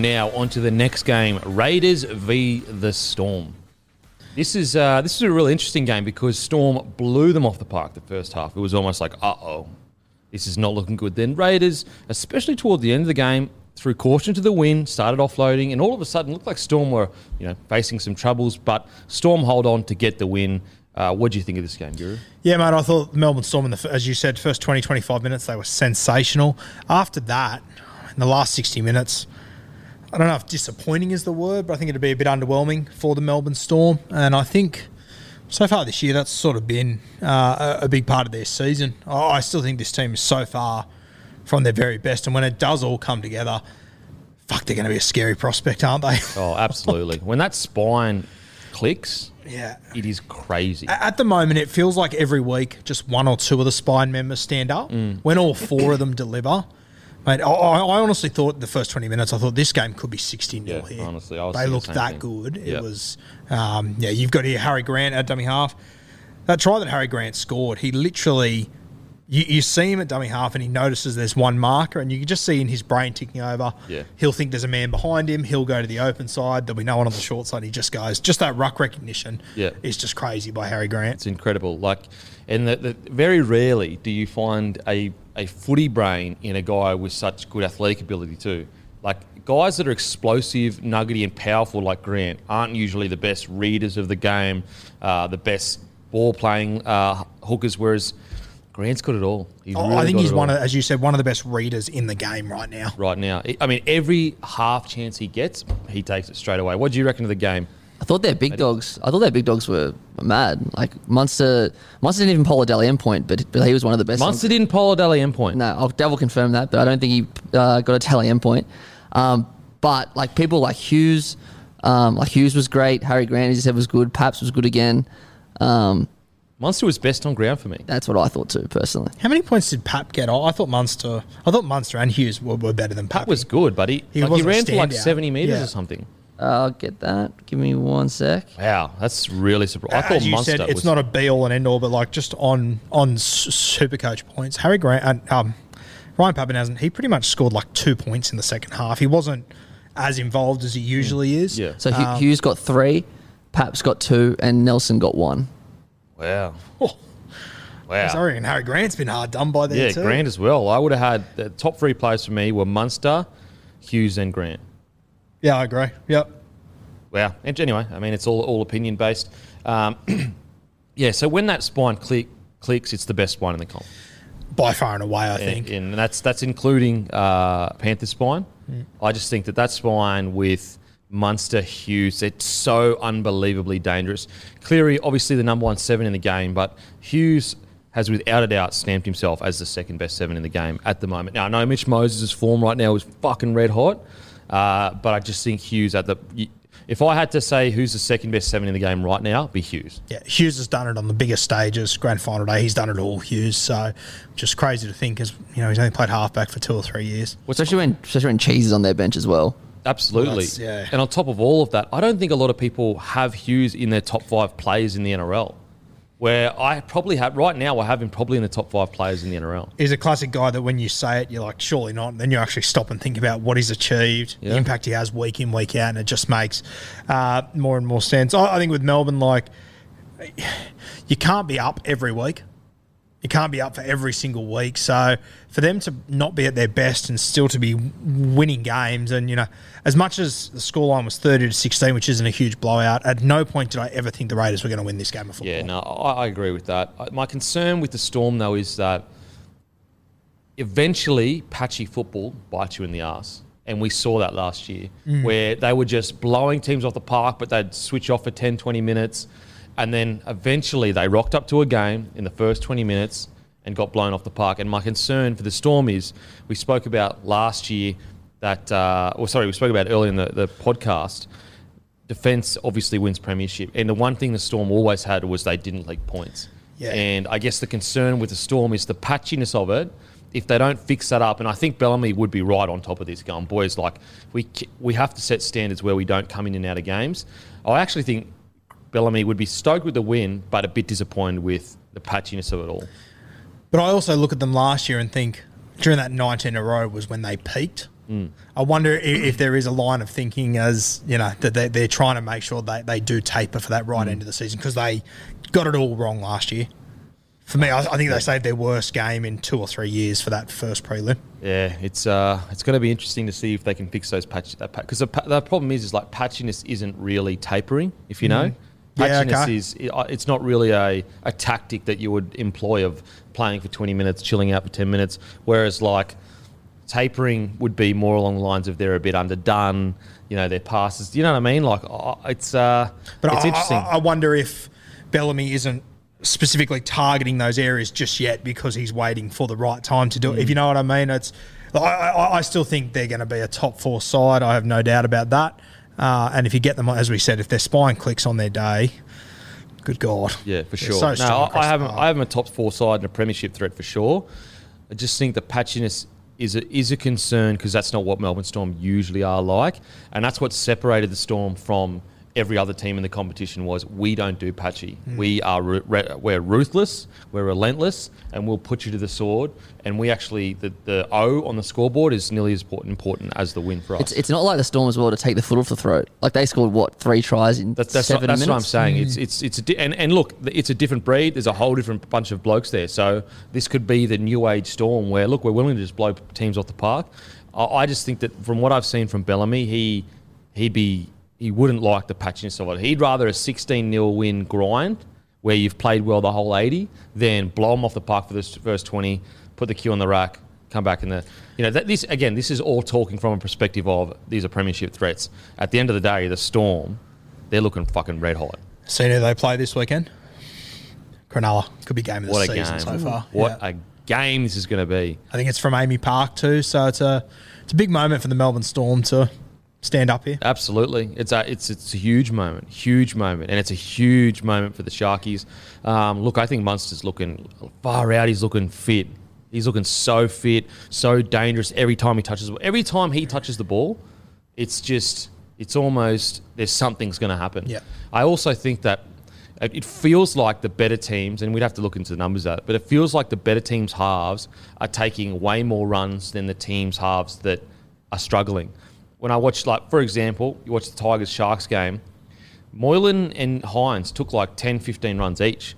Now on to the next game: Raiders v the Storm. This is uh, this is a really interesting game because Storm blew them off the park the first half. It was almost like, uh oh, this is not looking good. Then Raiders, especially toward the end of the game, threw caution to the wind, started offloading, and all of a sudden looked like Storm were you know facing some troubles, but Storm hold on to get the win. Uh, what do you think of this game, Guru? Yeah, mate, I thought Melbourne Storm, in the, as you said, first 20, 25 minutes, they were sensational. After that, in the last 60 minutes, I don't know if disappointing is the word, but I think it'd be a bit underwhelming for the Melbourne Storm. And I think so far this year, that's sort of been uh, a, a big part of their season. I, I still think this team is so far from their very best. And when it does all come together, fuck, they're going to be a scary prospect, aren't they? Oh, absolutely. when that spine clicks, Yeah. it is crazy. At the moment, it feels like every week just one or two of the spine members stand up. When all four of them deliver, mate, I, I honestly thought the first twenty minutes, I thought this game could be sixty 0 Yeah, here. honestly, I was they thinking the looked that thing. good. It was, um, yeah. You've got here Harry Grant at dummy half. That try that Harry Grant scored, he literally. You, you see him at dummy half and he notices there's one marker and you can just see in his brain ticking over. Yeah. He'll think there's a man behind him. He'll go to the open side. There'll be no one on the short side. He just goes. Just that ruck recognition Yeah. is just crazy by Harry Grant. It's incredible. Like, and the, the, very rarely do you find a, a footy brain in a guy with such good athletic ability too. Like guys that are explosive, nuggety, and powerful like Grant aren't usually the best readers of the game, uh, the best ball playing uh, hookers. Whereas Grant's got it all. He's Oh, really I think he's one all of, as you said, one of the best readers in the game right now. right now. I mean, every half chance he gets, he takes it straight away. What do you reckon of the game? I thought their big dogs. I thought their big dogs were mad. Like Munster, Munster didn't even poll a Dally M point, but but he was one of the best. Munster didn't poll a Dally M point. No, I'll double confirm that, but I don't think he uh, got a Dally M point. Um, but like people like Hughes, um, like Hughes was great. Harry Grant, as you said, was good. Paps was good again. Um, Munster was best on ground for me. that's what I thought too, personally. How many points did Pap get? I I thought Munster, I thought Munster and Hughes were, were better than Pap. That was good, but he, He like, he ran for like 70 metres Yeah. or something. I'll get that. Give me one sec. Wow, that's really surprising. I thought As you Munster said, it's was not a be all and end all, but like just on on super coach points, Harry Grant and um, Ryan Papenhuyzen, he pretty much scored like two points in the second half. He wasn't as involved as he usually is. Yeah. So Hu- Um, Hughes got three, Paps got two, and Nelson got one. wow. Oh, Wow. Sorry, and Harry Grant's been hard done by there Yeah, too. Grant as well. I would have had the top three players for me were Munster, Hughes, and Grant. Yeah, I agree. Yep. Wow. And anyway, I mean, it's all all opinion based. Um, yeah. So when that spine click clicks, it's the best spine in the comp, By far and away, I think. and, and that's that's including uh, Panther spine. I just think that that spine with Munster, Hughes, it's so unbelievably dangerous. Cleary, obviously the number one seven in the game, but Hughes has without a doubt stamped himself as the second best seven in the game at the moment. Now I know Mitch Moses' form right now is fucking red hot, uh, but I just think Hughes at the. If I had to say who's the second best seven in the game right now, it'd be Hughes. Yeah, Hughes has done it on the biggest stages, grand final day. He's done it all, Hughes. So, just crazy to think, as you know, he's only played halfback for two or three years. Well, especially when especially when Cheese is on their bench as well. Absolutely. That's- yeah. And on top of all of that, I don't think a lot of people have Hughes in their top five players in the NRL. Where I probably have right now, I have him probably in the top five players in the NRL. He's a classic guy that when you say it, you're like, surely not. And then you actually stop and think about what he's achieved, Yeah. the impact he has week in, week out, and it just makes uh, more and more sense. I, I think with Melbourne, like, you can't be up every week. You can't be up for every single week. So for them to not be at their best and still to be winning games, and you know, as much as the scoreline was thirty to sixteen, which isn't a huge blowout, at no point did I ever think the Raiders were going to win this game of football. Yeah, no, I, I agree with that. My concern with the Storm, though, is that eventually patchy football bites you in the ass. And we saw that last year, mm. where they were just blowing teams off the park, but they'd switch off for 10, 20 minutes. And then eventually they rocked up to a game in the first 20 minutes and got blown off the park. And my concern for the Storm is we spoke about last year that, uh, or sorry, we spoke about earlier in the, the podcast defense obviously wins premiership. And the one thing the Storm always had was they didn't leak points. Yeah. And I guess the concern with the Storm is the patchiness of it. If they don't fix that up, and I think Bellamy would be right on top of this, going, boys, like we we have to set standards where we don't come in and out of games. I actually think Bellamy would be stoked with the win, but a bit disappointed with the patchiness of it all. But I also look at them last year and think during that 19 in a row was when they peaked. Mm. I wonder if, if there is a line of thinking as, you know, that they, they're trying to make sure they, they do taper for that right mm. end of the season because they got it all wrong last year. For me, I, I think they saved their worst game in two or three years for that first prelim. Yeah, it's uh, it's going to be interesting to see if they can fix those patch that because the, the problem is is like patchiness isn't really tapering, if you mm-hmm. know. Yeah, Patchiness okay. is it's not really a, a tactic that you would employ of playing for 20 minutes, chilling out for 10 minutes, whereas like tapering would be more along the lines of they're a bit underdone, you know, their passes. You know what I mean? Like uh, it's uh, But it's I, interesting. I, I wonder if Bellamy isn't specifically targeting those areas just yet because he's waiting for the right time to do it. If you know what I mean, it's. I, I, I still think they're going to be a top four side. I have no doubt about that. Uh, and if you get them, as we said, if their spine clicks on their day, good God. Yeah, for sure. so no, I, I have park. I have them a top four side and a premiership threat for sure. I just think the patchiness is a, is a concern because that's not what Melbourne Storm usually are like, and that's what separated the Storm from every other team in the competition was we don't do patchy. Hmm. We are re- we're ruthless, we're relentless, and we'll put you to the sword. And we actually the, the O on the scoreboard is nearly as important, important as the win for us. It's it's not like the Storm as well to take the foot off the throat. Like they scored what three tries in That's, that's, seven what, that's minutes. what I'm saying. Mm. It's it's it's a di- and, and look, it's a different breed. There's a whole different bunch of blokes there. So this could be the new age storm where look, we're willing to just blow teams off the park. I, I just think that from what I've seen from Bellamy, he he'd be he wouldn't like the patchiness of it. He'd rather a 16 0 win grind where you've played well the whole 80 than blow them off the park for the first 20, put the cue on the rack, come back in the you know that this again this is all talking from a perspective of these are premiership threats. At the end of the day, the Storm they're looking fucking red hot. Seen who they play this weekend? Cronulla. Could be game of the What season game! so far. What Yeah. a game this is going to be. I think it's from AAMI Park too, so it's a it's a big moment for the Melbourne Storm to stand up here. Absolutely, it's a it's it's a huge moment, huge moment, and it's a huge moment for the Sharkies. Um, look, I think Munster's looking far out. He's looking fit. He's looking so fit, so dangerous every time he touches. the ball. Every time he touches the ball, it's just it's almost there's something's going to happen. Yeah. I also think that it it feels like the better teams, and we'd have to look into the numbers of that, but it feels like the better teams' halves are taking way more runs than the teams' halves that are struggling. When I watch, like, for example, you watch the Tigers Sharks game, Moylan and Hynes took like 10, 15 runs each.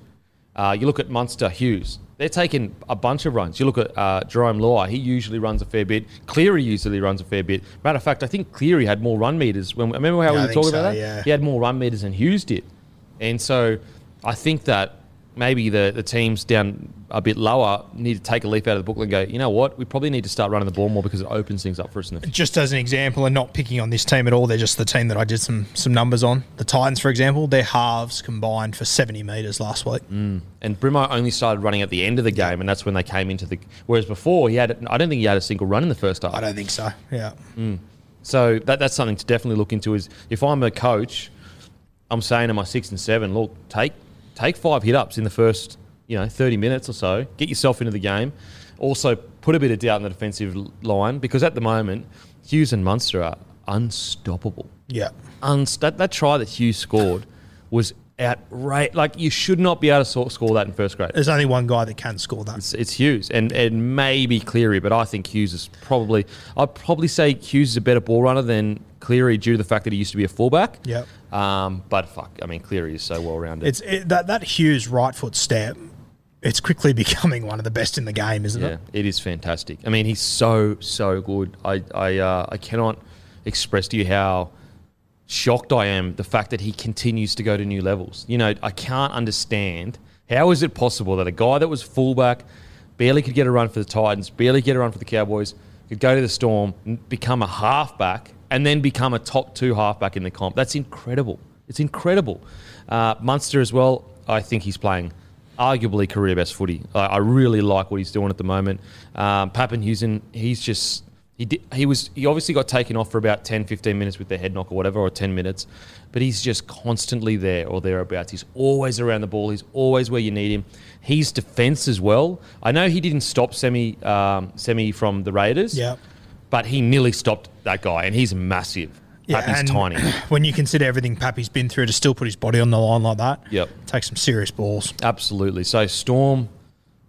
Uh, you look at Munster Hughes, they're taking a bunch of runs. You look at uh, Jarome Luai, he usually runs a fair bit. Cleary usually runs a fair bit. Matter of fact, I think Cleary had more run meters. When Remember how Yeah, we were talking so, about that? yeah. He had more run meters than Hughes did. And so I think that maybe the, the teams down a bit lower need to take a leaf out of the book and go, you know what, we probably need to start running the ball more because it opens things up for us in the future. Just as an example, and not picking on this team at all, they're just the team that I did some some numbers on. The Titans, for example, their halves combined for 70 metres last week. Mm. And Brimo only started running at the end of the game, and that's when they came into the. Whereas before, he had I don't think he had a single run in the first half. I don't think so. Yeah. Mm. So that, that's something to definitely look into. Is if I'm a coach, I'm saying to my six and seven, look, take take five hit ups in the first you know 30 minutes or so. Get yourself into the game. Also, put a bit of doubt in the defensive line because at the moment, Hughes and Munster are unstoppable. Yeah. Unst- that, that try that Hughes scored was outright. Like you should not be able to score that in first grade. There's only one guy that can score that. It's, it's Hughes and, and maybe Cleary, but I think Hughes is probably. I'd probably say Hughes is a better ball runner than Cleary due to the fact that he used to be a fullback. Yep. Um, but fuck, I mean Cleary is so well rounded. It's it, that that Hughes right foot step. It's quickly becoming one of the best in the game, isn't yeah, it? it is fantastic. I mean, he's so so good. I I uh, I cannot express to you how shocked I am the fact that he continues to go to new levels. You know, I can't understand how is it possible that a guy that was fullback barely could get a run for the Titans, barely get a run for the Cowboys, could go to the Storm, become a halfback, and then become a top two halfback in the comp. That's incredible. It's incredible. Uh, Munster as well. I think he's playing arguably career best footy. I, I really like what he's doing at the moment. Um, Papenhuyzen, he's just he did, he was he obviously got taken off for about 10, 15 minutes with the head knock or whatever, or ten minutes, but he's just constantly there or thereabouts. He's always around the ball. He's always where you need him. He's defense as well. I know he didn't stop semi um, semi from the Raiders. Yeah. But he nearly stopped that guy, and he's massive. Yeah, Pappy's tiny. When you consider everything Pappy's been through to still put his body on the line like that, Yep. take some serious balls. Absolutely. So Storm,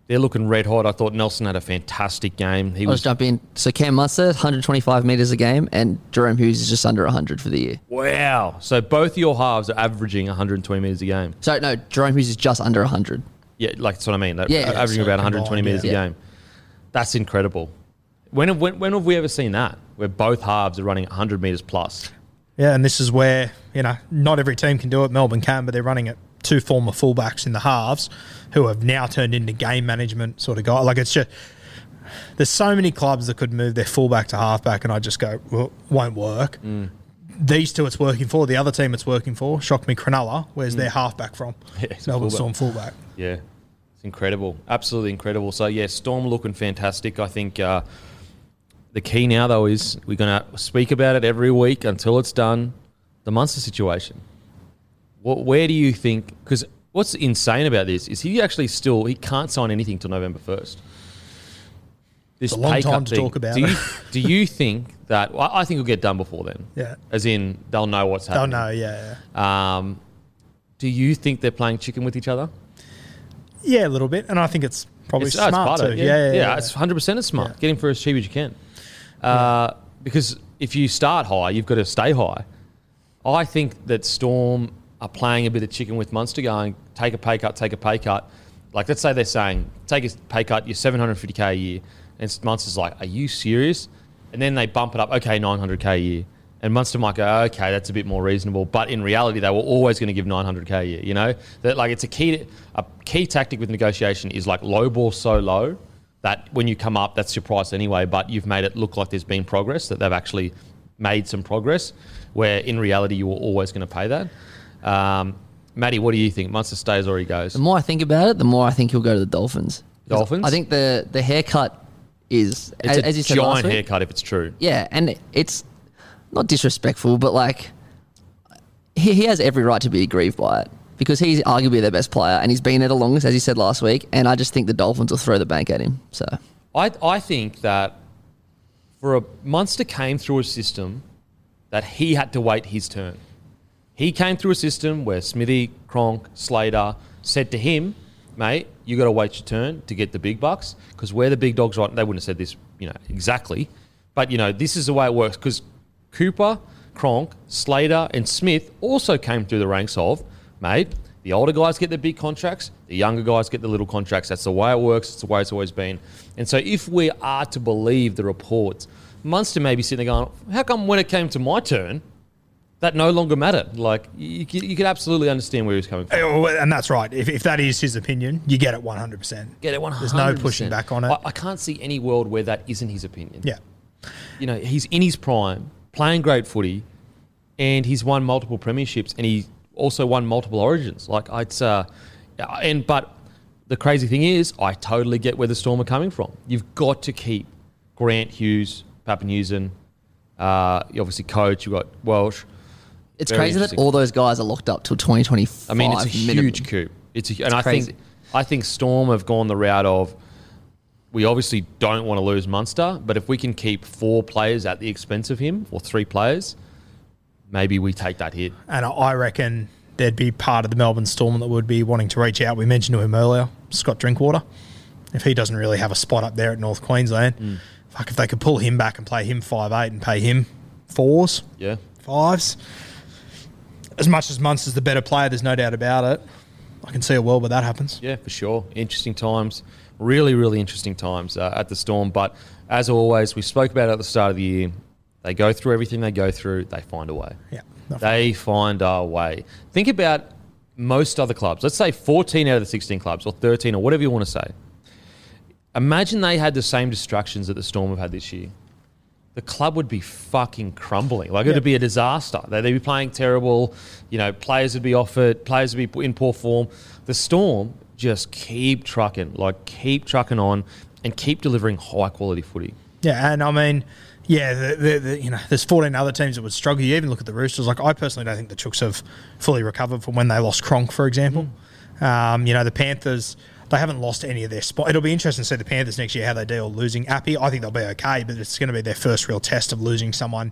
they're looking red hot. I thought Nelson had a fantastic game. He I'll was just jump in. So Cam Munster, 125 metres a game, and Jahrome Hughes is just under 100 for the year. wow. So both your halves are averaging 120 meters a game. So no, Jahrome Hughes is just under 100. Yeah, like that's what I mean. They're Yeah, averaging so about 120 combined, meters yeah. a game. That's incredible. When have, when, when have we ever seen that? Where both halves are running 100 meters plus. Yeah, and this is where, you know, not every team can do it. Melbourne can, but they're running it two former fullbacks in the halves who have now turned into game management sort of guy. Like it's just there's so many clubs that could move their fullback to halfback and I just go, well, won't work. Mm. These two it's working for. The other team it's working for, Shock me Cronulla, where's their halfback from? Mm. Yeah, Melbourne fullback. Storm fullback. Yeah, it's incredible, absolutely incredible. So yeah, Storm looking fantastic. I think uh, the key now though is we're going to speak about it every week until it's done. The Munster situation. What, where do you think? Because what's insane about this is he actually still he can't sign anything till November first. This It's a long time to thing. talk about Do you, do you think that? well, I think it'll get done before then. Yeah. As in, they'll know what's happening. They'll know, yeah, yeah. Um, do you think they're playing chicken with each other? Yeah, a little bit. And I think it's probably It's, oh, it's smart part too. of it. yeah, yeah, yeah, yeah. it's hundred percent. It's smart. Get him for as cheap as you can, uh, because if you start high, you've got to stay high. I think that Storm are playing a bit of chicken with Munster, going take a pay cut, take a pay cut. Like let's say they're saying take a pay cut, you're seven hundred fifty k a year, and Munster's like, are you serious? And then they bump it up, okay, nine hundred k a year. And Munster might go, okay, that's a bit more reasonable. But in reality, they were always going to give 900k a year. You know that like it's a key a key tactic with negotiation is like low ball so low that when you come up, that's your price anyway. But you've made it look like there's been progress that they've actually made some progress. Where in reality, you were always going to pay that. Um, Maddie, what do you think? Munster stays or he goes? The more I think about it, the more I think he'll go to the Dolphins. Dolphins? I think the the haircut is It's as, a as you said last giant week, haircut if it's true. Yeah, and it's not disrespectful, but like he, he has every right to be aggrieved by it because he's arguably their best player and he's been there the longest, as you said last week. And I just think the Dolphins will throw the bank at him. So I, I think that for a Munster came through a system that he had to wait his turn. He came through a system where Smithy, Cronk, Slater said to him, mate, you got to wait your turn to get the big bucks because we're the big dogs right. They wouldn't have said this, you know, exactly. But, you know, this is the way it works because Cooper, Cronk, Slater, and Smith also came through the ranks of, mate, the older guys get the big contracts, the younger guys get the little contracts. That's the way it works. It's the way it's always been. And so if we are to believe the reports, Munster may be sitting there going, how come when it came to my turn, that no longer mattered? Like, you, you, could absolutely understand where he was coming from. Oh, And that's right. If, if that is his opinion, you get it 100%. Get it 100%. There's no pushing back on it. I, I can't see any world where that isn't his opinion. yeah. you know, he's in his prime, playing great footy, and he's won multiple premierships, and he also won multiple origins. Like it's, uh, and but the crazy thing is, I totally get where the Storm are coming from. You've got to keep Grant Hughes, Papenhuyzen, Uh, you obviously coach. You've got Welch. It's Very crazy that interesting. all those guys are locked up till 2025. I mean, it's a minimum. huge coup. It's a, and I crazy. think I think Storm have gone the route of we obviously don't want to lose Munster, but if we can keep four players at the expense of him or three players, maybe we take that hit. And I- I reckon there'd be part of the Melbourne Storm that would be wanting to reach out. We mentioned to him earlier, Scott Drinkwater. If he doesn't really have a spot up there at North Queensland, Mm. fuck, if they could pull him back and play him five eight and pay him fours, Yeah. fives. As much as Munster's the better player, there's no doubt about it. I can see a world where that happens. Yeah, for sure. Interesting times. Really, really interesting times uh, at the Storm. But as always, we spoke about it at the start of the year. They go through everything they go through, they find a way. Yeah. They find a way. Think about most other clubs. Let's say 14 out of the 16 clubs, or 13, or whatever you want to say. Imagine they had the same distractions that the Storm have had this year. The club would be fucking crumbling. Like it'd be a disaster. They- They'd be playing terrible. You know, players would be off it. Players would be in poor form. The Storm just keep trucking, like keep trucking on, and keep delivering high quality footy. Yeah, and I mean, yeah, the, the, the, you know, there's 14 other teams that would struggle. You even look at the Roosters. Like, I personally don't think the Chooks have fully recovered from when they lost Cronk, for example. Um, you know, the Panthers, they haven't lost any of their spot. It'll be interesting to see the Panthers next year how they deal losing Appy. I think they'll be okay, but it's going to be their first real test of losing someone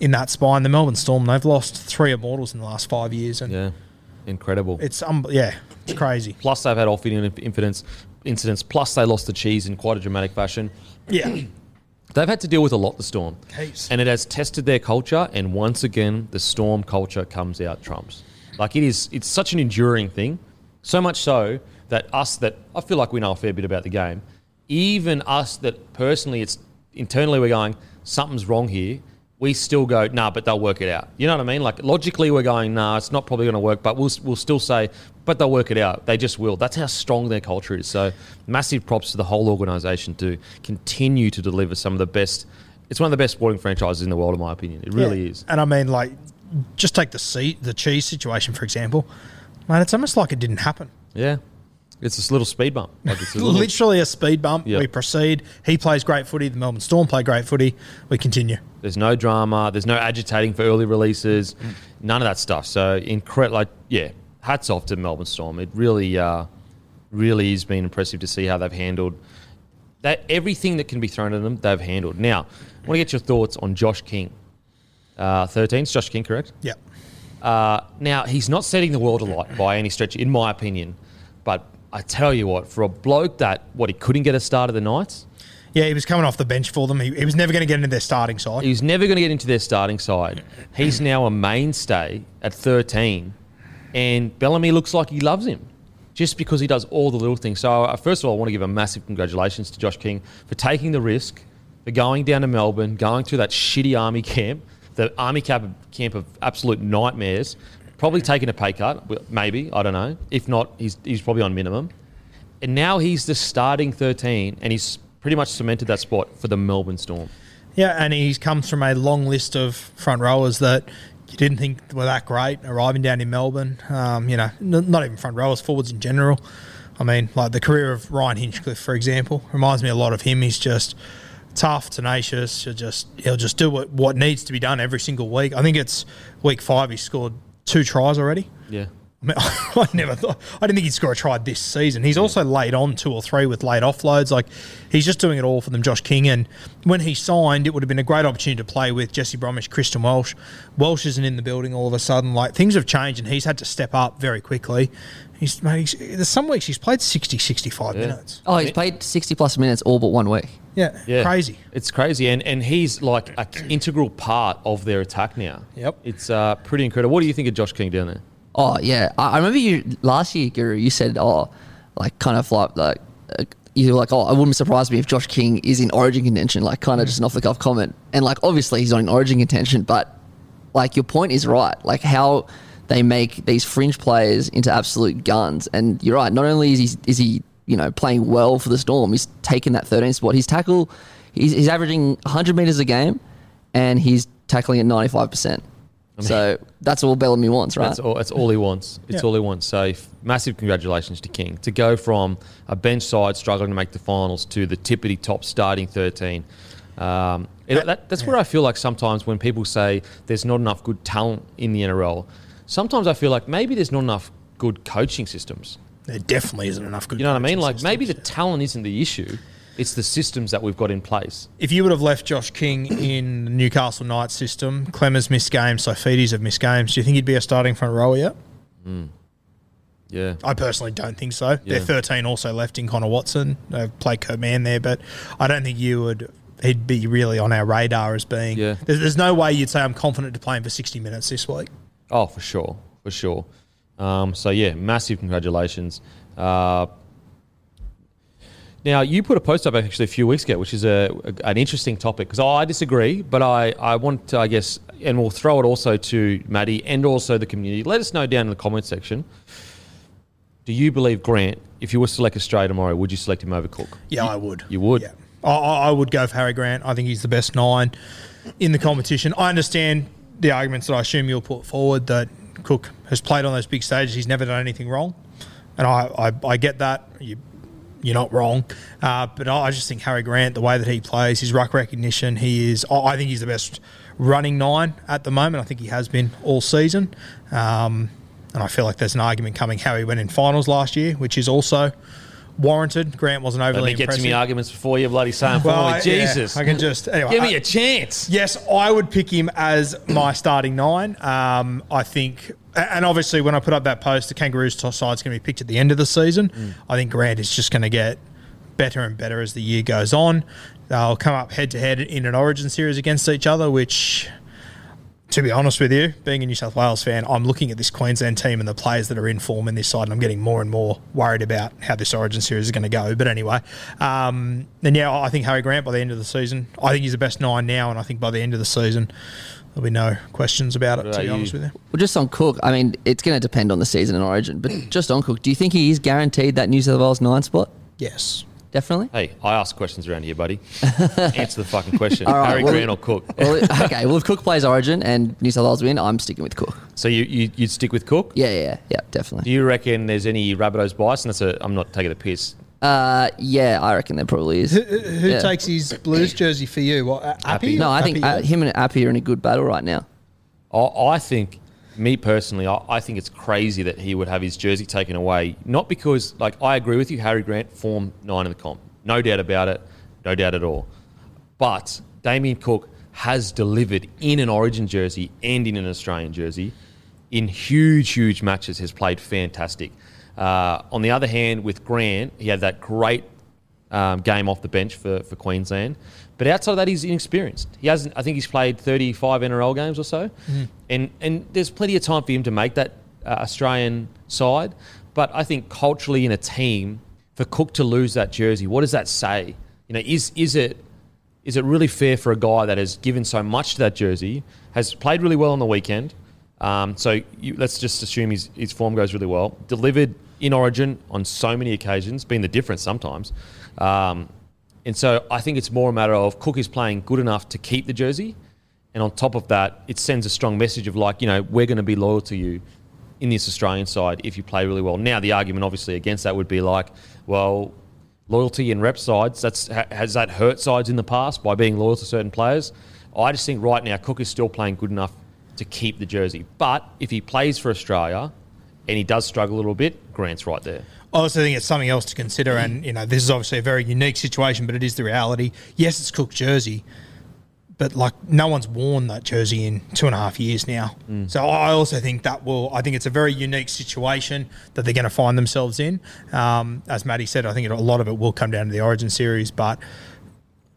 in that spine. The Melbourne Storm, they've lost three immortals in the last five years, and Yeah, incredible. it's um, yeah, it's crazy. Plus, they've had off-field incidents. Incidents. Plus, they lost the cheese in quite a dramatic fashion. Yeah, They've had to deal with a lot, the Storm. Heaps. And it has tested their culture, and once again, the Storm culture comes out trumps. Like it is, it's such an enduring thing. So much so that us that I feel like we know a fair bit about the game, even us that personally it's internally we're going, something's wrong here, we still go, nah, but they'll work it out. You know what I mean? Like logically we're going, nah, it's not probably going to work, but we'll, we'll still say, but they'll work it out. They just will. That's how strong their culture is. So massive props to the whole organisation to continue to deliver some of the best. It's one of the best sporting franchises in the world, in my opinion. It really Yeah. is. And I mean, like, just take the seat, the cheese situation for example. Man, it's almost like it didn't happen. Yeah. It's this little speed bump. Like it's a little, Literally a speed bump. Yeah. We proceed. He plays great footy. The Melbourne Storm play great footy. We continue. There's no drama. There's no agitating for early releases. None of that stuff. So incredible. Like yeah, hats off to Melbourne Storm. It really, uh, really has been impressive to see how they've handled that. Everything that can be thrown at them, they've handled. Now, I want to get your thoughts on Josh King. Uh, 13, is Josh King correct? Yeah. Uh, now, he's not setting the world alight by any stretch, in my opinion. But I tell you what, for a bloke that, what, he couldn't get a start of the Knights, Yeah, he was coming off the bench for them. He, he was never going to get into their starting side. he was never going to get into their starting side. He's now a mainstay at 13, and Bellamy looks like he loves him just because he does all the little things. So, uh, first of all, I want to give a massive congratulations to Josh King for taking the risk, for going down to Melbourne, going through that shitty army camp, the army camp, camp of absolute nightmares, probably taking a pay cut, maybe, I don't know. If not, he's, he's probably on minimum. And now he's the starting 13, and he's pretty much cemented that spot for the Melbourne Storm. Yeah, and he comes from a long list of front rowers that you didn't think were that great arriving down in Melbourne. Um, you know, n- not even front rowers, forwards in general. I mean, like the career of Ryan Hinchcliffe, for example, reminds me a lot of him. He's just tough, tenacious. He'll just he'll just do what, what needs to be done every single week. I think it's week five. He scored two tries already. Yeah. I, mean, I never thought. I didn't think he'd score a try this season. He's also laid on two or three with late offloads. Like he's just doing it all for them, Josh King. And when he signed, it would have been a great opportunity to play with Jesse Bromwich, Christian Welch. Welch isn't in the building all of a sudden. Like things have changed, and he's had to step up very quickly. He's, mate, he's there's some weeks he's played 60, 65 minutes. Oh, he's played 60 plus minutes all but one week. Yeah, Yeah. crazy. It's crazy, and and he's like an integral part of their attack now. Yep. It's uh, pretty incredible. What do you think of Josh King down there? Oh yeah, I, I remember you last year, Guru. You said, "Oh, like kind of like like uh, you were like, oh, it wouldn't surprise me if Josh King is in Origin contention." Like kind of just an off the cuff comment, and like obviously he's not in Origin contention, but like your point is right. Like how they make these fringe players into absolute guns, and you're right. Not only is he is he you know playing well for the Storm, he's taken that 13th spot. His tackle, he's, he's averaging 100 meters a game, and he's tackling at 95 percent. So that's all Bellamy wants, right? That's all. That's all he wants. It's Yeah. all he wants. So f- massive congratulations to King to go from a bench side struggling to make the finals to the tippity top starting thirteen. Um, it, that, that's where I feel like sometimes when people say there's not enough good talent in the NRL, sometimes I feel like maybe there's not enough good coaching systems. There definitely isn't enough good. You know what I mean? Like maybe the talent isn't the issue; it's the systems that we've got in place. if you would have left Josh King in the Newcastle Knights system, Klemmer's missed games, Saifitis have missed games. Do you think he'd be a starting front rower yet? Hmm. Yeah. I personally don't think so. Yeah. They're 13 also left in Connor Watson. They've played Kurt Mann there, but I don't think you would. He'd be really on our radar as being. Yeah. There's, there's no way you'd say I'm confident to play him for 60 minutes this week. Oh, for sure, for sure. Um, so yeah, massive congratulations. Uh, now you put a post up actually a few weeks ago, which is a, a- an interesting topic because I disagree, but I, I want to, I guess, and we'll throw it also to Maddie and also the community. Let us know down in the comment section. Do you believe Grant, if you were to select Australia tomorrow, would you select him over Cook? Yeah, I would. You would? Yeah. I I would go for Harry Grant. I think he's the best nine in the competition. I understand the arguments that I assume you'll put forward that Cook has played on those big stages. He's never done anything wrong. And I, I, I get that. You, you're not wrong. Uh, but I just think Harry Grant, the way that he plays, his ruck recognition, he is, I I think he's the best running nine at the moment. I think he has been all season. Um, and I feel like there's an argument coming how he went in finals last year, which is also warranted. Grant wasn't Let overly me get to me arguments before you bloody say them. Well. I- yeah, Jesus. I can just anyway. Give me a chance. Yes, I would pick him as my starting nine. Um, I think, and obviously, when I put up that post, the Kangaroos top side's going to be picked at the end of the season. Mm. I think Grant is just going to get better and better as the year goes on. They'll come up head to head in an Origin series against each other, which. To be honest with you, being a New South Wales fan, I'm looking at this Queensland team and the players that are in form in this side, and I'm getting more and more worried about how this Origin series is going to go. But anyway, um, then yeah, I think Harry Grant by the end of the season, I think he's the best nine now, and I think by the end of the season, there'll be no questions about it. What To be about honest with you, Well, just on Cook, I mean, it's going to depend on the season and origin, but just on Cook, do you think he is guaranteed that New South Wales nine spot? yes. Definitely. Hey, I ask questions around here, buddy. Answer the fucking question. All right, Harry well- Grant or Cook? Well, okay, well, if Cook plays origin and New South Wales win, I'm sticking with Cook. So you, you you'd stick with Cook? Yeah, yeah, yeah, definitely. Do you reckon there's any Rabbitohs bias? And that's a, I'm not taking the piss. Uh, yeah, I reckon there probably is. Who Yeah. takes his Blues jersey for you? What, A- Appy? No, I think Appy, uh, him and Appy are in a good battle right now. I, I think, me personally, I, I think it's crazy that he would have his jersey taken away. Not because, like, I agree with you, Harry Grant form nine in the comp. No doubt about it. No doubt at all. But Damien Cook has delivered in an Origin jersey and in an Australian jersey in huge, huge matches, has played fantastic. Uh, on the other hand, with Grant, he had that great um, game off the bench for, for Queensland. But outside of that, he's inexperienced. He hasn't. I think he's played 35 NRL games or so, and and there's plenty of time for him to make that uh, Australian side. But I think culturally in a team, for Cook to lose that jersey, what does that say? You know, is is it is it really fair for a guy that has given so much to that jersey, has played really well on the weekend? Um, so you, let's just assume his, his form goes really well. Delivered in Origin on so many occasions, been the difference sometimes. Um, and so I think it's more a matter of Cook is playing good enough to keep the jersey. And on top of that, it sends a strong message of like, you know, we're going to be loyal to you in this Australian side if you play really well. Now, the argument obviously against that would be like, well, loyalty in rep sides, that's has that hurt sides in the past by being loyal to certain players? I just think right now Cook is still playing good enough to keep the jersey. But if he plays for Australia and he does struggle a little bit, Grant's right there. I also think it's something else to consider, and you know, this is obviously a very unique situation, but it is the reality. Yes, it's Cook jersey, but like no one's worn that jersey in two and a half years now. So I also think that will. I think it's a very unique situation that they're going to find themselves in. Um, as Maddie said, I think it, a lot of it will come down to the Origin series, but.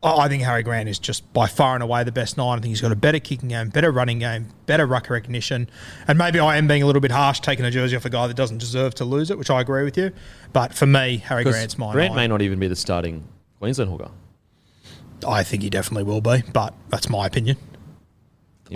I I think Harry Grant is just by far and away the best nine. I think he's got a better kicking game, better running game, better ruck recognition. And maybe I am being a little bit harsh taking a jersey off a guy that doesn't deserve to lose it, which I agree with you. But for me, Harry Grant's my Grant nine. may not even be the starting Queensland hooker. I think he definitely will be, but that's my opinion.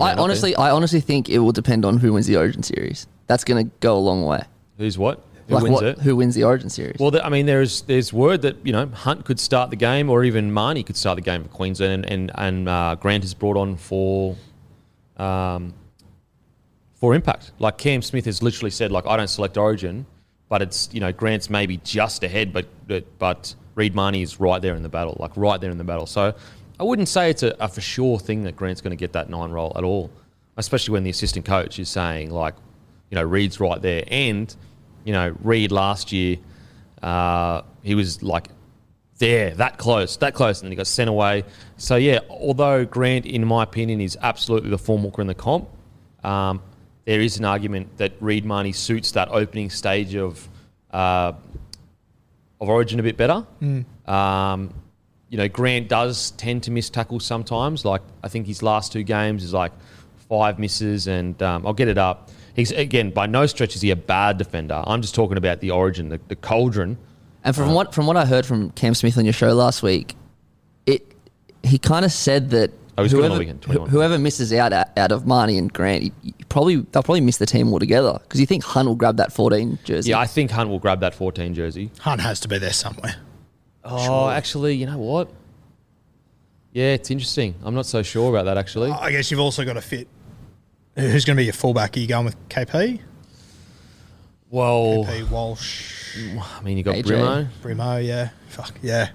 I not be. honestly, I honestly think it will depend on who wins the Origin series. That's going to go a long way. Who's what? Who like wins what, it? who wins the Origin series? Well, the, I mean, there's there's word that you know Hunt could start the game, or even Mahoney could start the game for Queensland, and and, and uh, Grant is brought on for, um, for impact. Like Cam Smith has literally said, like I don't select Origin, but it's you know Grant's maybe just ahead, but but, but Reed Mahoney is right there in the battle, like right there in the battle. So I wouldn't say it's a, a for sure thing that Grant's going to get that nine role at all, especially when the assistant coach is saying like, you know, Reed's right there, and you know, Reed last year, uh, he was like there, that close, that close, and then he got sent away. So yeah, although Grant, in my opinion, is absolutely the form hooker in the comp, um, there is an argument that Reed Mahoney suits that opening stage of uh, of Origin a bit better. Um, you know, Grant does tend to miss tackles sometimes. Like I think his last two games is like five misses, and um, I'll get it up. He's again by no stretch is he a bad defender. I'm just talking about the Origin, the, the cauldron. And from what from what I heard from Cam Smith on your show last week, it he kind of said that Oh, he's good whoever, weekend, whoever misses out out of Mahoney and Grant, you, you probably they'll probably miss the team altogether because you think Hunt will grab that 14 jersey. Yeah, I think Hunt will grab that 14 jersey. Hunt has to be there somewhere. Oh, actually, you know what? Yeah, it's interesting. I'm not so sure about that actually. I guess you've also got to fit. Who's going to be your fullback? Are you going with KP? Well, KP, Walsh, I mean, you got AJ. Brimo. Brimo, yeah. Fuck, yeah.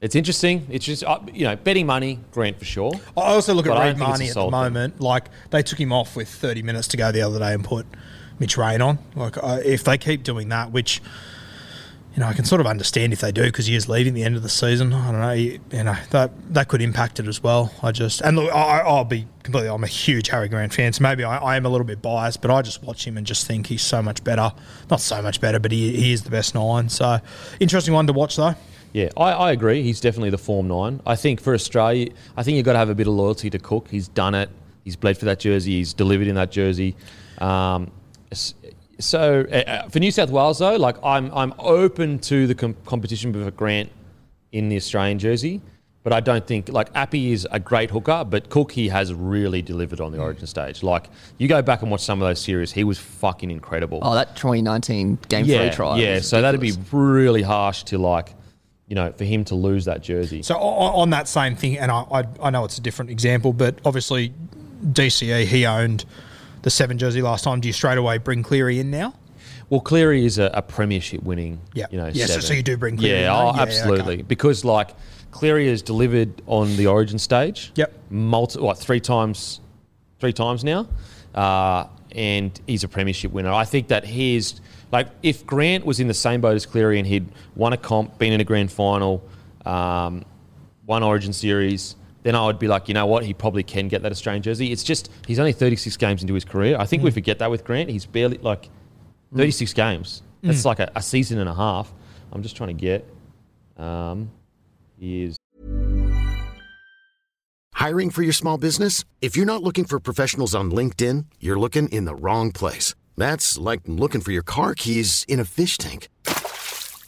It's interesting. It's just uh, you know betting money, Grant for sure. I also look But at don't Reed think it's a Mahoney at the solid thing. moment. Like they took him off with 30 minutes to go the other day and put Mitch Rain on. Like uh, if they keep doing that, which you know I can sort of understand if they do because he is leaving the end of the season. I don't know. You, you know that that could impact it as well. I just and look, I, I'll be completely. I'm a huge Harry Grant fan, so maybe I, I am a little bit biased, but I just watch him and just think he's so much better. Not so much better, but he, he is the best nine. So interesting one to watch though. Yeah, I, I agree. He's definitely the form nine. I think for Australia, I think you've got to have a bit of loyalty to Cook. He's done it. He's bled for that jersey. He's delivered in that jersey. Um, so uh, uh, for New South Wales though, like I'm I'm open to the com- competition with a Grant in the Australian jersey, but I don't think like Appy is a great hooker, but Cook he has really delivered on the Origin stage. Like you go back and watch some of those series, he was fucking incredible Oh, that 2019 game yeah, three try. Yeah, was so that'd be really harsh to like, you know, for him to lose that jersey. So on, on that same thing, and I, I I know it's a different example, but obviously DCE he owned the seven jersey last time. Do you straight away bring Cleary in now? well, Cleary is a, a premiership winning, Yeah. you know, Yeah, so- so you do bring Cleary yeah, in, oh, Yeah, yeah, absolutely, okay. because like Cleary has delivered on the Origin stage. Yep. multi, what three times, three times now, uh, and he's a premiership winner. I think that he's like if Grant was in the same boat as Cleary and he'd won a comp, been in a grand final, um, won Origin series. Then I would be like, you know what? He probably can get that Australian jersey. It's just he's only 36 games into his career. I Hmm. think we forget that with Grant. He's barely like 36 games. Hmm. That's like a, a season and a half. I'm just trying to get. Um, he is. Hiring for your small business? If you're not looking for professionals on LinkedIn, you're looking in the wrong place. That's like looking for your car keys in a fish tank.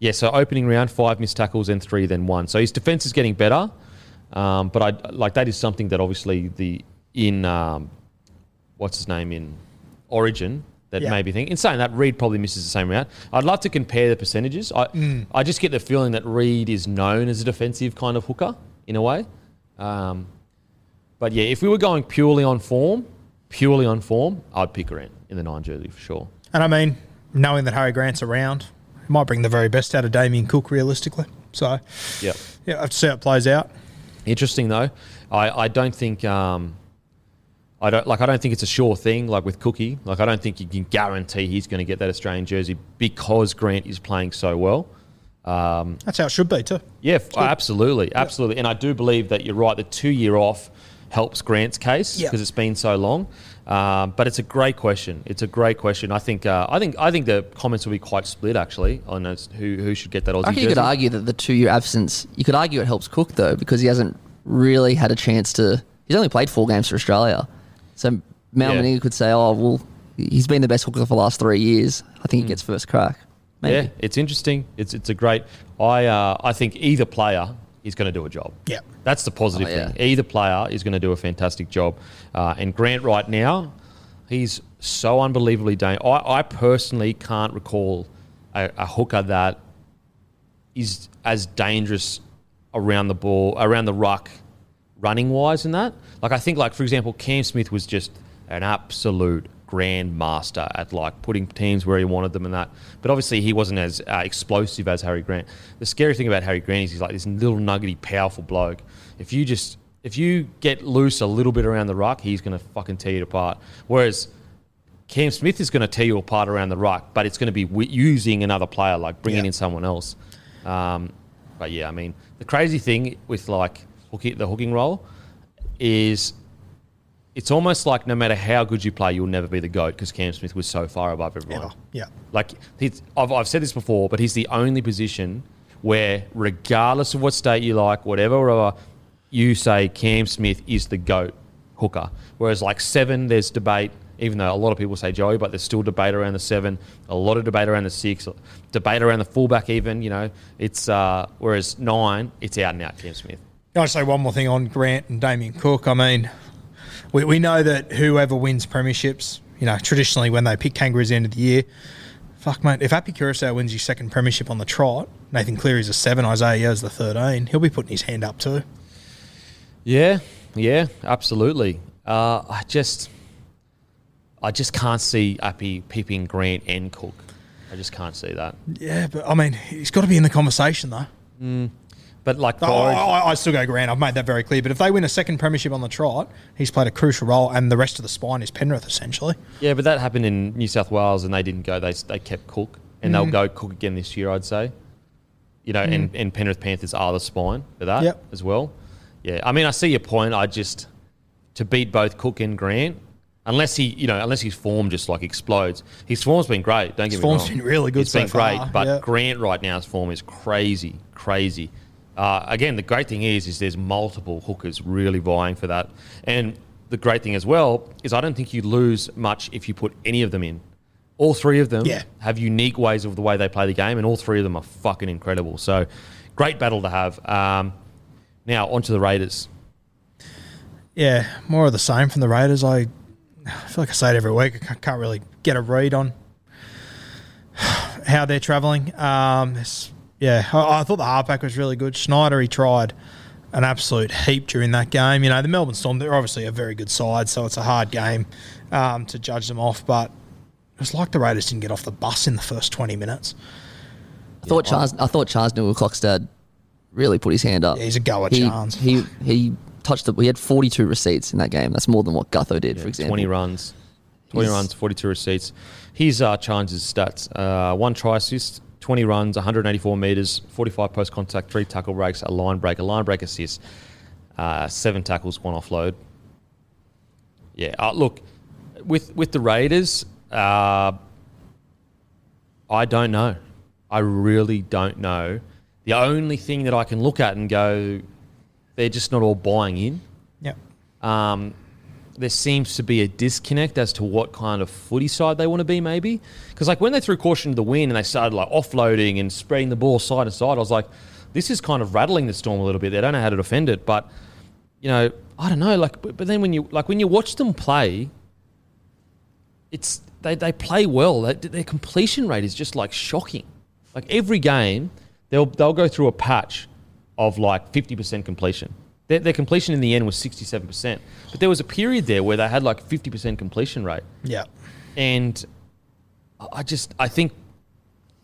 Yeah, so opening round, five missed tackles and three, then one. So his defense is getting better, um, but I like that is something that obviously the in um, what's his name in Origin that Yeah. maybe think. In saying that, Reed probably misses the same round. I'd love to compare the percentages. I Mm. I just get the feeling that Reed is known as a defensive kind of hooker in a way. Um, but yeah, if we were going purely on form, purely on form, I'd pick Grant in the nine jersey for sure. And I mean, knowing that Harry Grant's around, it might bring the very best out of Damien Cook realistically. So Yep. yeah, I have to see how it plays out. Interesting though. I, I don't think um, I don't like I don't think it's a sure thing like with Cookie. Like I don't think you can guarantee he's going to get that Australian jersey because Grant is playing so well. Um, That's how it should be too. yeah, absolutely, absolutely. And I do believe that you're right. The two year off helps Grant's case because it's been so long. Um, but it's a great question. It's a great question. I think uh, I think I think the comments will be quite split actually on who who should get that Aussie I reckon you could argue that the two-year absence. You could argue it helps Cook though because he hasn't really had a chance to. He's only played four games for Australia, so Mal Yeah. Meninga could say, "Oh well, he's been the best hooker for the last three years. I think he gets first crack." Maybe. Yeah, it's interesting. It's it's a great. I uh, I think either player is going to do a job. Yeah. That's the positive Oh, yeah. thing. Either player is going to do a fantastic job. Uh, and Grant right now, he's so unbelievably dangerous. I, I personally can't recall a, a hooker that is as dangerous around the ball, around the ruck, running wise in that. Like I think, like for example, Cam Smith was just an absolute grand master at like putting teams where he wanted them and that. But obviously, he wasn't as uh, explosive as Harry Grant. The scary thing about Harry Grant is he's like this little nuggety, powerful bloke. If you just if you get loose a little bit around the ruck, he's going to fucking tear you apart. Whereas Cam Smith is going to tear you apart around the ruck, but it's going to be using another player, like bringing Yeah. in someone else. Um, but yeah, I mean, the crazy thing with like hooking, the hooking role is it's almost like no matter how good you play, you'll never be the GOAT because Cam Smith was so far above everyone. Yeah. Like, he's, I've, I've said this before, but he's the only position where, regardless of what state you like, whatever, whatever, you say Cam Smith is the GOAT hooker. Whereas, like, seven, there's debate, even though a lot of people say Joey, but there's still debate around the seven, a lot of debate around the six, debate around the fullback, even, you know. It's, uh, whereas nine, it's out and out Cam Smith. Can I say one more thing on Grant and Damien Cook? I mean, we, we know that whoever wins premierships, you know, traditionally when they pick Kangaroos the end of the year, fuck, mate, if Api Koroisau wins his second premiership on the trot, Nathan Cleary's a seven, Isaah Yeo's the 13, he'll be putting his hand up too. Yeah, yeah, absolutely. Uh, I just, I just can't see Api peeping Grant and Cook. I just can't see that. Yeah, but I mean, he's got to be in the conversation though. But like, I, I, I still go Grant. I've made that very clear. But if they win a second premiership on the trot, he's played a crucial role, and the rest of the spine is Penrith essentially. yeah, but that happened in New South Wales, and they didn't go. They they kept Cook, and Mm. they'll go Cook again this year. I'd say. You know, and, and Penrith Panthers are the spine for that Yep. as well. Yeah, I mean, I see your point. I just to beat both Cook and Grant, unless he, you know, unless his form just like explodes. His form's been great. Don't get me wrong. form's been really good It's been so great, far, but yeah. Grant right now's form is crazy, crazy. Uh, again, the great thing is, is there's multiple hookers really vying for that, and the great thing as well is I don't think you lose much if you put any of them in. All three of them Yeah. have unique ways of the way they play the game, and all three of them are fucking incredible. So, great battle to have. Um, now onto the Raiders. Yeah, more of the same from the Raiders. I, I feel like I say it every week. I can't really get a read on how they're travelling. Um, this- yeah, I, I thought the halfback was really good. Schneider, he tried an absolute heap during that game. You know, the Melbourne Storm, they're obviously a very good side, so it's a hard game um, to judge them off. But it was like the Raiders didn't get off the bus in the first 20 minutes. I thought Charnze. I thought Charnze Nicoll-Klokstad really put his hand up. Yeah, he's a go at he, Charnze. He he touched the. We had forty two receipts in that game. That's more than what Gutho did, for example. 20 runs, 20 He's- runs, 42 receipts. Here's uh, Charnze' stats: uh, one try assist, 20 runs, 184 meters, 45 post contact, three tackle breaks, a line break, a line break assist, uh, seven tackles, one offload. Yeah, uh, look, with with the Raiders, uh, I don't know. I really don't know. The only thing that I can look at and go, they're just not all buying in Yep. um, there seems to be a disconnect as to what kind of footy side they want to be, maybe. Because like when they threw caution to the wind and they started like offloading and spreading the ball side to side, I was like, this is kind of rattling the storm a little bit. They don't know how to defend it, but you know, I don't know. Like, but then when you like when you watch them play, it's they, they play well. They, their completion rate is just like shocking. Like every game, they'll they'll go through a patch of like fifty percent completion. Their, their completion in the end was sixty seven percent, but there was a period there where they had like fifty percent completion rate, Yeah. and I just I think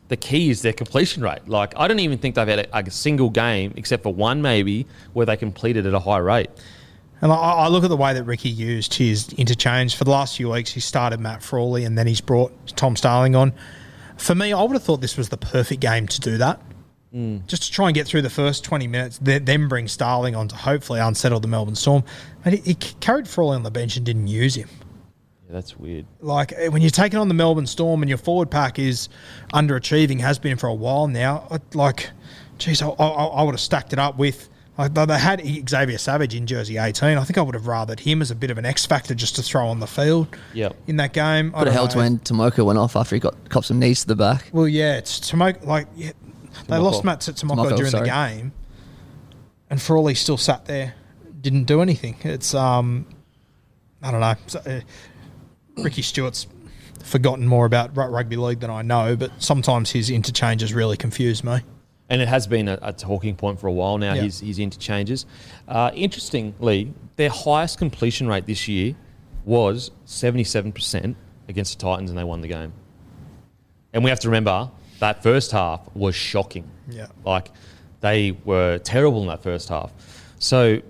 the key is their completion rate. Like I don't even think they've had a, a single game except for one maybe where they completed at a high rate. And I, I look at the way that Ricky used his interchange for the last few weeks. He started Matt Frawley and then he's brought Tom Starling on. For me, I would have thought this was the perfect game to do that. Just to try and get through the first 20 minutes, then, then bring Starling on to hopefully unsettle the Melbourne Storm. And he, he carried Frawley on the bench and didn't use him. Yeah, that's weird. Like eh, when you're taking on the Melbourne Storm and your forward pack is underachieving, has been for a while now. I- Like, geez, I, I, I would have stacked it up with. Like they they had Xavier Savage in jersey 18. I think I would have rathered him as a bit of an X factor just to throw on the field. Yep. In that game, I Could have don't held know. to when Timoko went off after he got copped some knees to the back. Well, yeah, it's Timoko. Like yeah, they Timoko. lost Matt to Timoko Timoko, during sorry. the game. and for all he still sat there, didn't do anything. It's um, I don't know. So, uh, Ricky Stuart's forgotten more about rugby league than I know, but sometimes his interchanges really confuse me. And it has been a, a talking point for a while now, Yeah. his, his interchanges. Uh, interestingly, their highest completion rate this year was 77% against the Titans, and they won the game. And we have to remember that first half was shocking. Yeah. Like, they were terrible in that first half. So,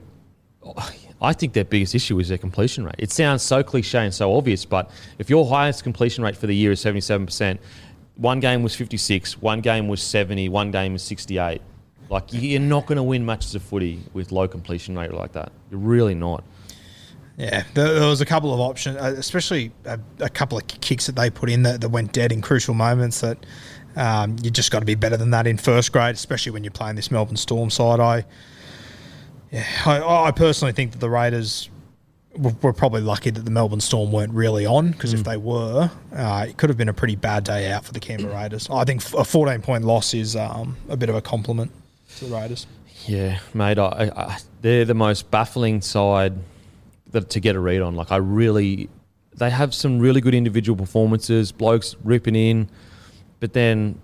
I think their biggest issue is their completion rate. It sounds so cliche and so obvious, but if your highest completion rate for the year is 77%, one game was 56, one game was 70, one game was 68. Like, you're not going to win matches of footy with low completion rate like that. You're really not. Yeah, there, there was a couple of options, uh, especially a, a couple of kicks that they put in that, that went dead in crucial moments. That um, you just got to be better than that in first grade, especially when you're playing this Melbourne Storm side. I, yeah, I, I personally think that the Raiders were, were probably lucky that the Melbourne Storm weren't really on because if they were, uh, it could have been a pretty bad day out for the Canberra Raiders. I think a 14 point loss is um, a bit of a compliment to the Raiders. Yeah, mate, I, I, they're the most baffling side that, to get a read on. Like, I really, they have some really good individual performances, blokes ripping in, but then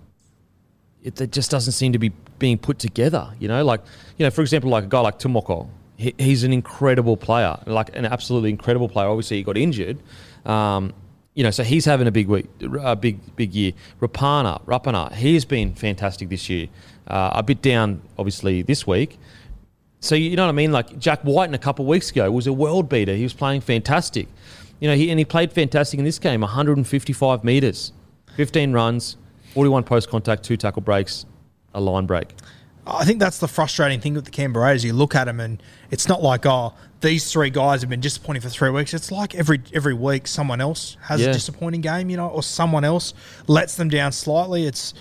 it, it just doesn't seem to be being put together. You know, like, you know, for example, like a guy like Timoko, he, he's an incredible player, like an absolutely incredible player. Obviously, he got injured. Um, you know, so he's having a big week, a big big year. Rapana, Rapana, he's been fantastic this year. Uh, a bit down, obviously, this week. So you know what I mean? Like Jack Wighton, in a couple of weeks ago, was a world beater. He was playing fantastic. You know, he, and he played fantastic in this game. 155 meters, 15 runs, 41 post contact, two tackle breaks, a line break. I think that's the frustrating thing with the Canberra Raiders. You look at them, and it's not like oh, these three guys have been disappointing for three weeks. It's like every every week someone else has Yeah. a disappointing game, you know, or someone else lets them down slightly. It's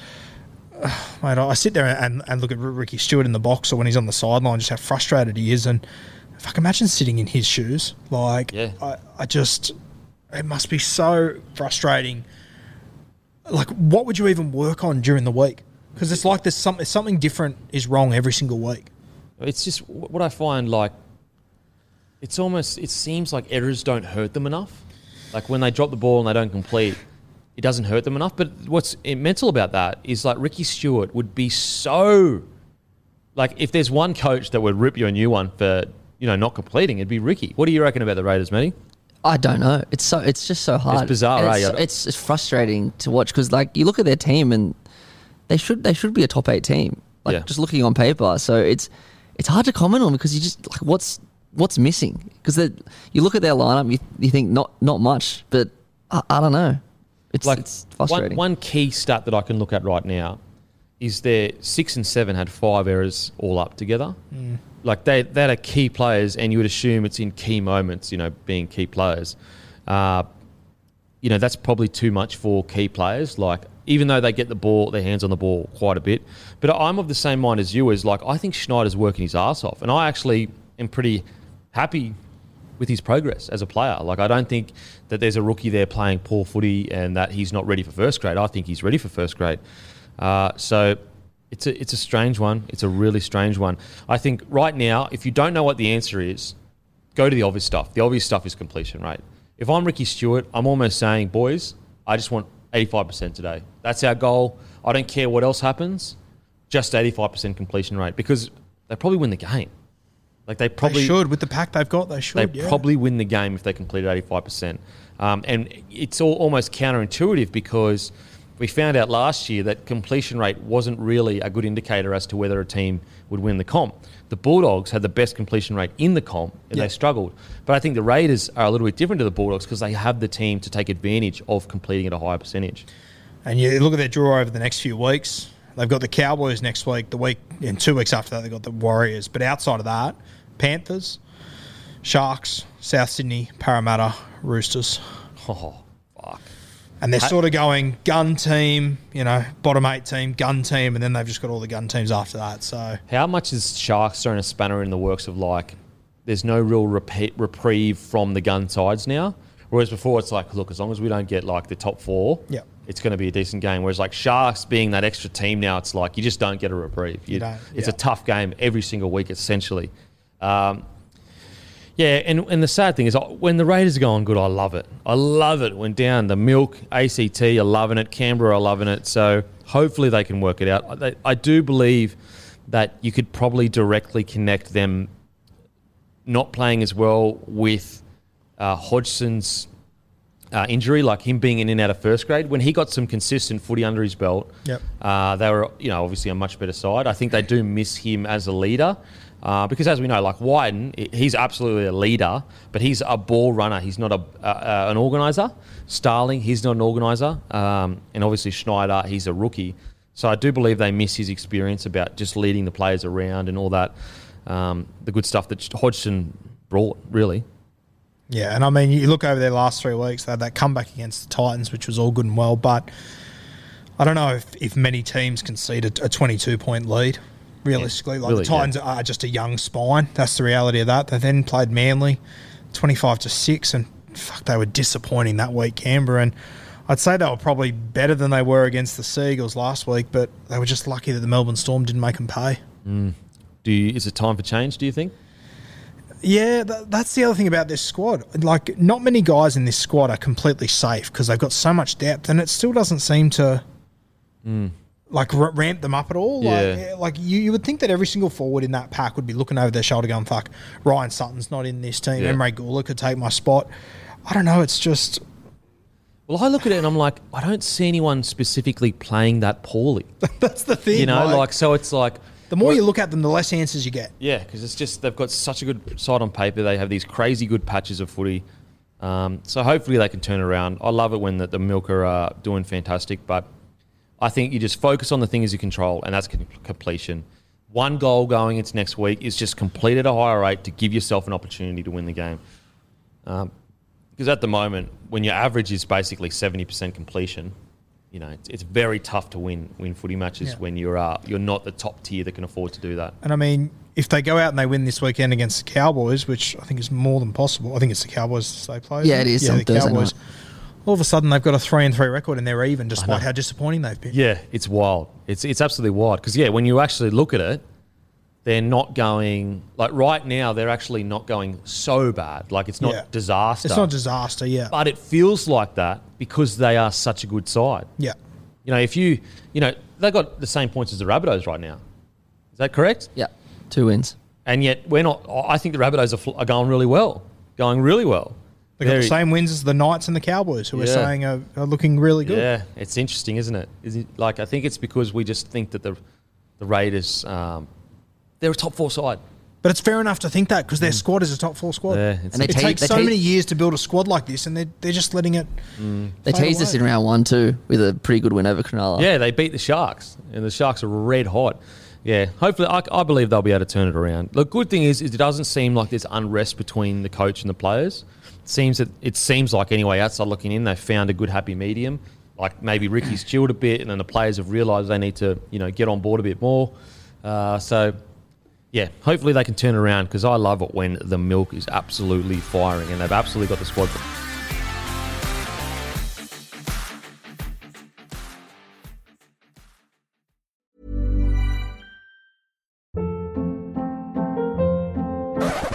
mate, I sit there and, and look at Ricky Stuart in the box, or when he's on the sideline, just how frustrated he is, and can imagine sitting in his shoes, like Yeah. I, I just it must be so frustrating. Like, what would you even work on during the week? Because it's like there's something something different is wrong every single week. It's just what I find like it's almost it seems like errors don't hurt them enough. Like when they drop the ball and they don't complete, it doesn't hurt them enough. But what's eh, mental about that is like Ricky Stuart would be so like if there's one coach that would rip you a new one for you know not completing, it'd be Ricky. What do you reckon about the Raiders, Matty? I don't know. It's so it's just so hard. bizarre, And eh? It's, I don't- it's, it's frustrating to watch because like you look at their team and they should they should be a top eight team. Like Yeah. just looking on paper, so it's it's hard to comment on because you just like what's what's missing because you look at their lineup, you, you think not not much, but I, I don't know. It's like it's one, frustrating. one key stat that I can look at right now is their six and seven had five errors all up together. Like they that are key players, and you would assume it's in key moments. You know, being key players. Uh, you know that's probably too much for key players. Like even though they get the ball, their hands on the ball quite a bit. But I'm of the same mind as you. As like I think Schneider's working his ass off, and I actually am pretty happy with his progress as a player. Like I don't think that there's a rookie there playing poor footy and that he's not ready for first grade. I think he's ready for first grade. Uh, so it's a it's a strange one. It's a really strange one. I think right now, if you don't know what the answer is, go to the obvious stuff. The obvious stuff is completion rate. If I'm Ricky Stuart, I'm almost saying, boys, I just want 85% today. That's our goal. I don't care what else happens, just 85% completion rate because they probably win the game. Like they probably they should with the pack they've got. They they should. yeah. probably win the game if they completed 85%. Um, and it's all almost counterintuitive because we found out last year that completion rate wasn't really a good indicator as to whether a team would win the comp. The Bulldogs had the best completion rate in the comp and Yeah. they struggled. But I think the Raiders are a little bit different to the Bulldogs because they have the team to take advantage of completing at a higher percentage. And you look at their draw over the next few weeks. They've got the Cowboys next week. The week and two weeks after that, they've got the Warriors. But outside of that, Panthers, Sharks, South Sydney, Parramatta, Roosters. Oh, fuck. And they're sort of going gun team, you know, bottom eight team, gun team, and then they've just got all the gun teams after that. So How much is Sharks throwing a spanner in the works of like, there's no real repeat, reprieve from the gun sides now? Whereas before, it's like, look, as long as we don't get like the top four, Yeah. it's going to be a decent game. Whereas like Sharks being that extra team now, it's like you just don't get a reprieve. You, don't, it's yeah. a tough game every single week, essentially. Um, yeah, and, and the sad thing is, when the Raiders are going good, I love it. I love it. When down the milk, ACT are loving it, Canberra are loving it. So hopefully they can work it out. I, I do believe that you could probably directly connect them not playing as well with uh, Hodgson's uh, injury, like him being in and out of first grade. When he got some consistent footy under his belt, Yep. uh, they were, you know, obviously a much better side. I think they do miss him as a leader. Uh, because as we know, like Wighton, he's absolutely a leader, but he's a ball runner. He's not a, uh, an organizer. Starling, he's not an organizer. Um, and obviously Schneider, he's a rookie. So I do believe they miss his experience about just leading the players around and all that. Um, the good stuff that Hodgson brought, really. Yeah, and I mean, you look over their last three weeks, they had that comeback against the Titans, which was all good and well, but I don't know if, if many teams concede a, a 22 point lead, realistically. Like really, the Titans are just a young spine. That's the reality of that. They then played Manly 25 to 6, and fuck, they were disappointing that week, Canberra. And I'd say they were probably better than they were against the Seagulls last week, but they were just lucky that the Melbourne Storm didn't make them pay. Mm. Do you, is it time for change? Do you think? Yeah, th- that's the other thing about this squad. Like, not many guys in this squad are completely safe because they've got so much depth, and it still doesn't seem to mm. Like r- ramp them up at all. Like, Yeah. yeah, like you, you would think that every single forward in that pack would be looking over their shoulder, going, "Fuck, Ryan Sutton's not in this team. Yeah. Emre Guler could take my spot." I don't know. It's just Well, I look at it and I'm like, I don't see anyone specifically playing that poorly. that's the thing. You know, like, so it's like, the more you look at them, the less answers you get. yeah, because it's just they've got such a good side on paper. They have these crazy good patches of footy. Um, so hopefully they can turn around. I love it when the, the Milk are uh, doing fantastic, but I think you just focus on the things you control, and that's completion. One goal going into next week is just complete at a higher rate to give yourself an opportunity to win the game. Because at the moment, when your average is basically seventy percent completion, you know it's, it's very tough to win win footy matches Yeah. when you're uh, you're not the top tier that can afford to do that. And I mean, if they go out and they win this weekend against the Cowboys, which I think is more than possible, I think it's the Cowboys they play. Yeah, isn't it is on Thursday night. All of a sudden, they've got a three and three record, and they're even, despite how disappointing they've been. Yeah, it's wild. It's it's absolutely wild because yeah, when you actually look at it, they're not going like right now. They're actually not going so bad. Like it's not Yeah. disaster. It's not disaster. Yeah, but it feels like that because they are such a good side. yeah, You know, if you you know they got the same points as the Rabbitohs right now. Is that correct? Yeah, two wins. And yet we're not. I think the Rabbitohs are, fl- are going really well, going really well. They got the same wins as the Knights and the Cowboys, who we're saying are, are looking really good. Yeah, it's interesting, isn't it? Is it like I think it's because we just think that the the Raiders um, they're a top four side. But it's fair enough to think that because their squad is a top four squad. Mm. Yeah, it's- And they it te- takes they so te- many years to build a squad like this, and they're, they're just letting it. They Fade teased us in round one too with a pretty good win over Cronulla. Yeah, they beat the Sharks, and the Sharks are red hot. Yeah, hopefully, I, I believe they'll be able to turn it around. The good thing is, is it doesn't seem like there's unrest between the coach and the players. It seems that it seems like anyway, outside looking in, they found a good happy medium. Like maybe Ricky's chilled a bit, and then the players have realised they need to, you know, get on board a bit more. Uh, so, yeah, hopefully they can turn around because I love it when the milk is absolutely firing, and they've absolutely got the squad.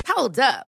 Hold up.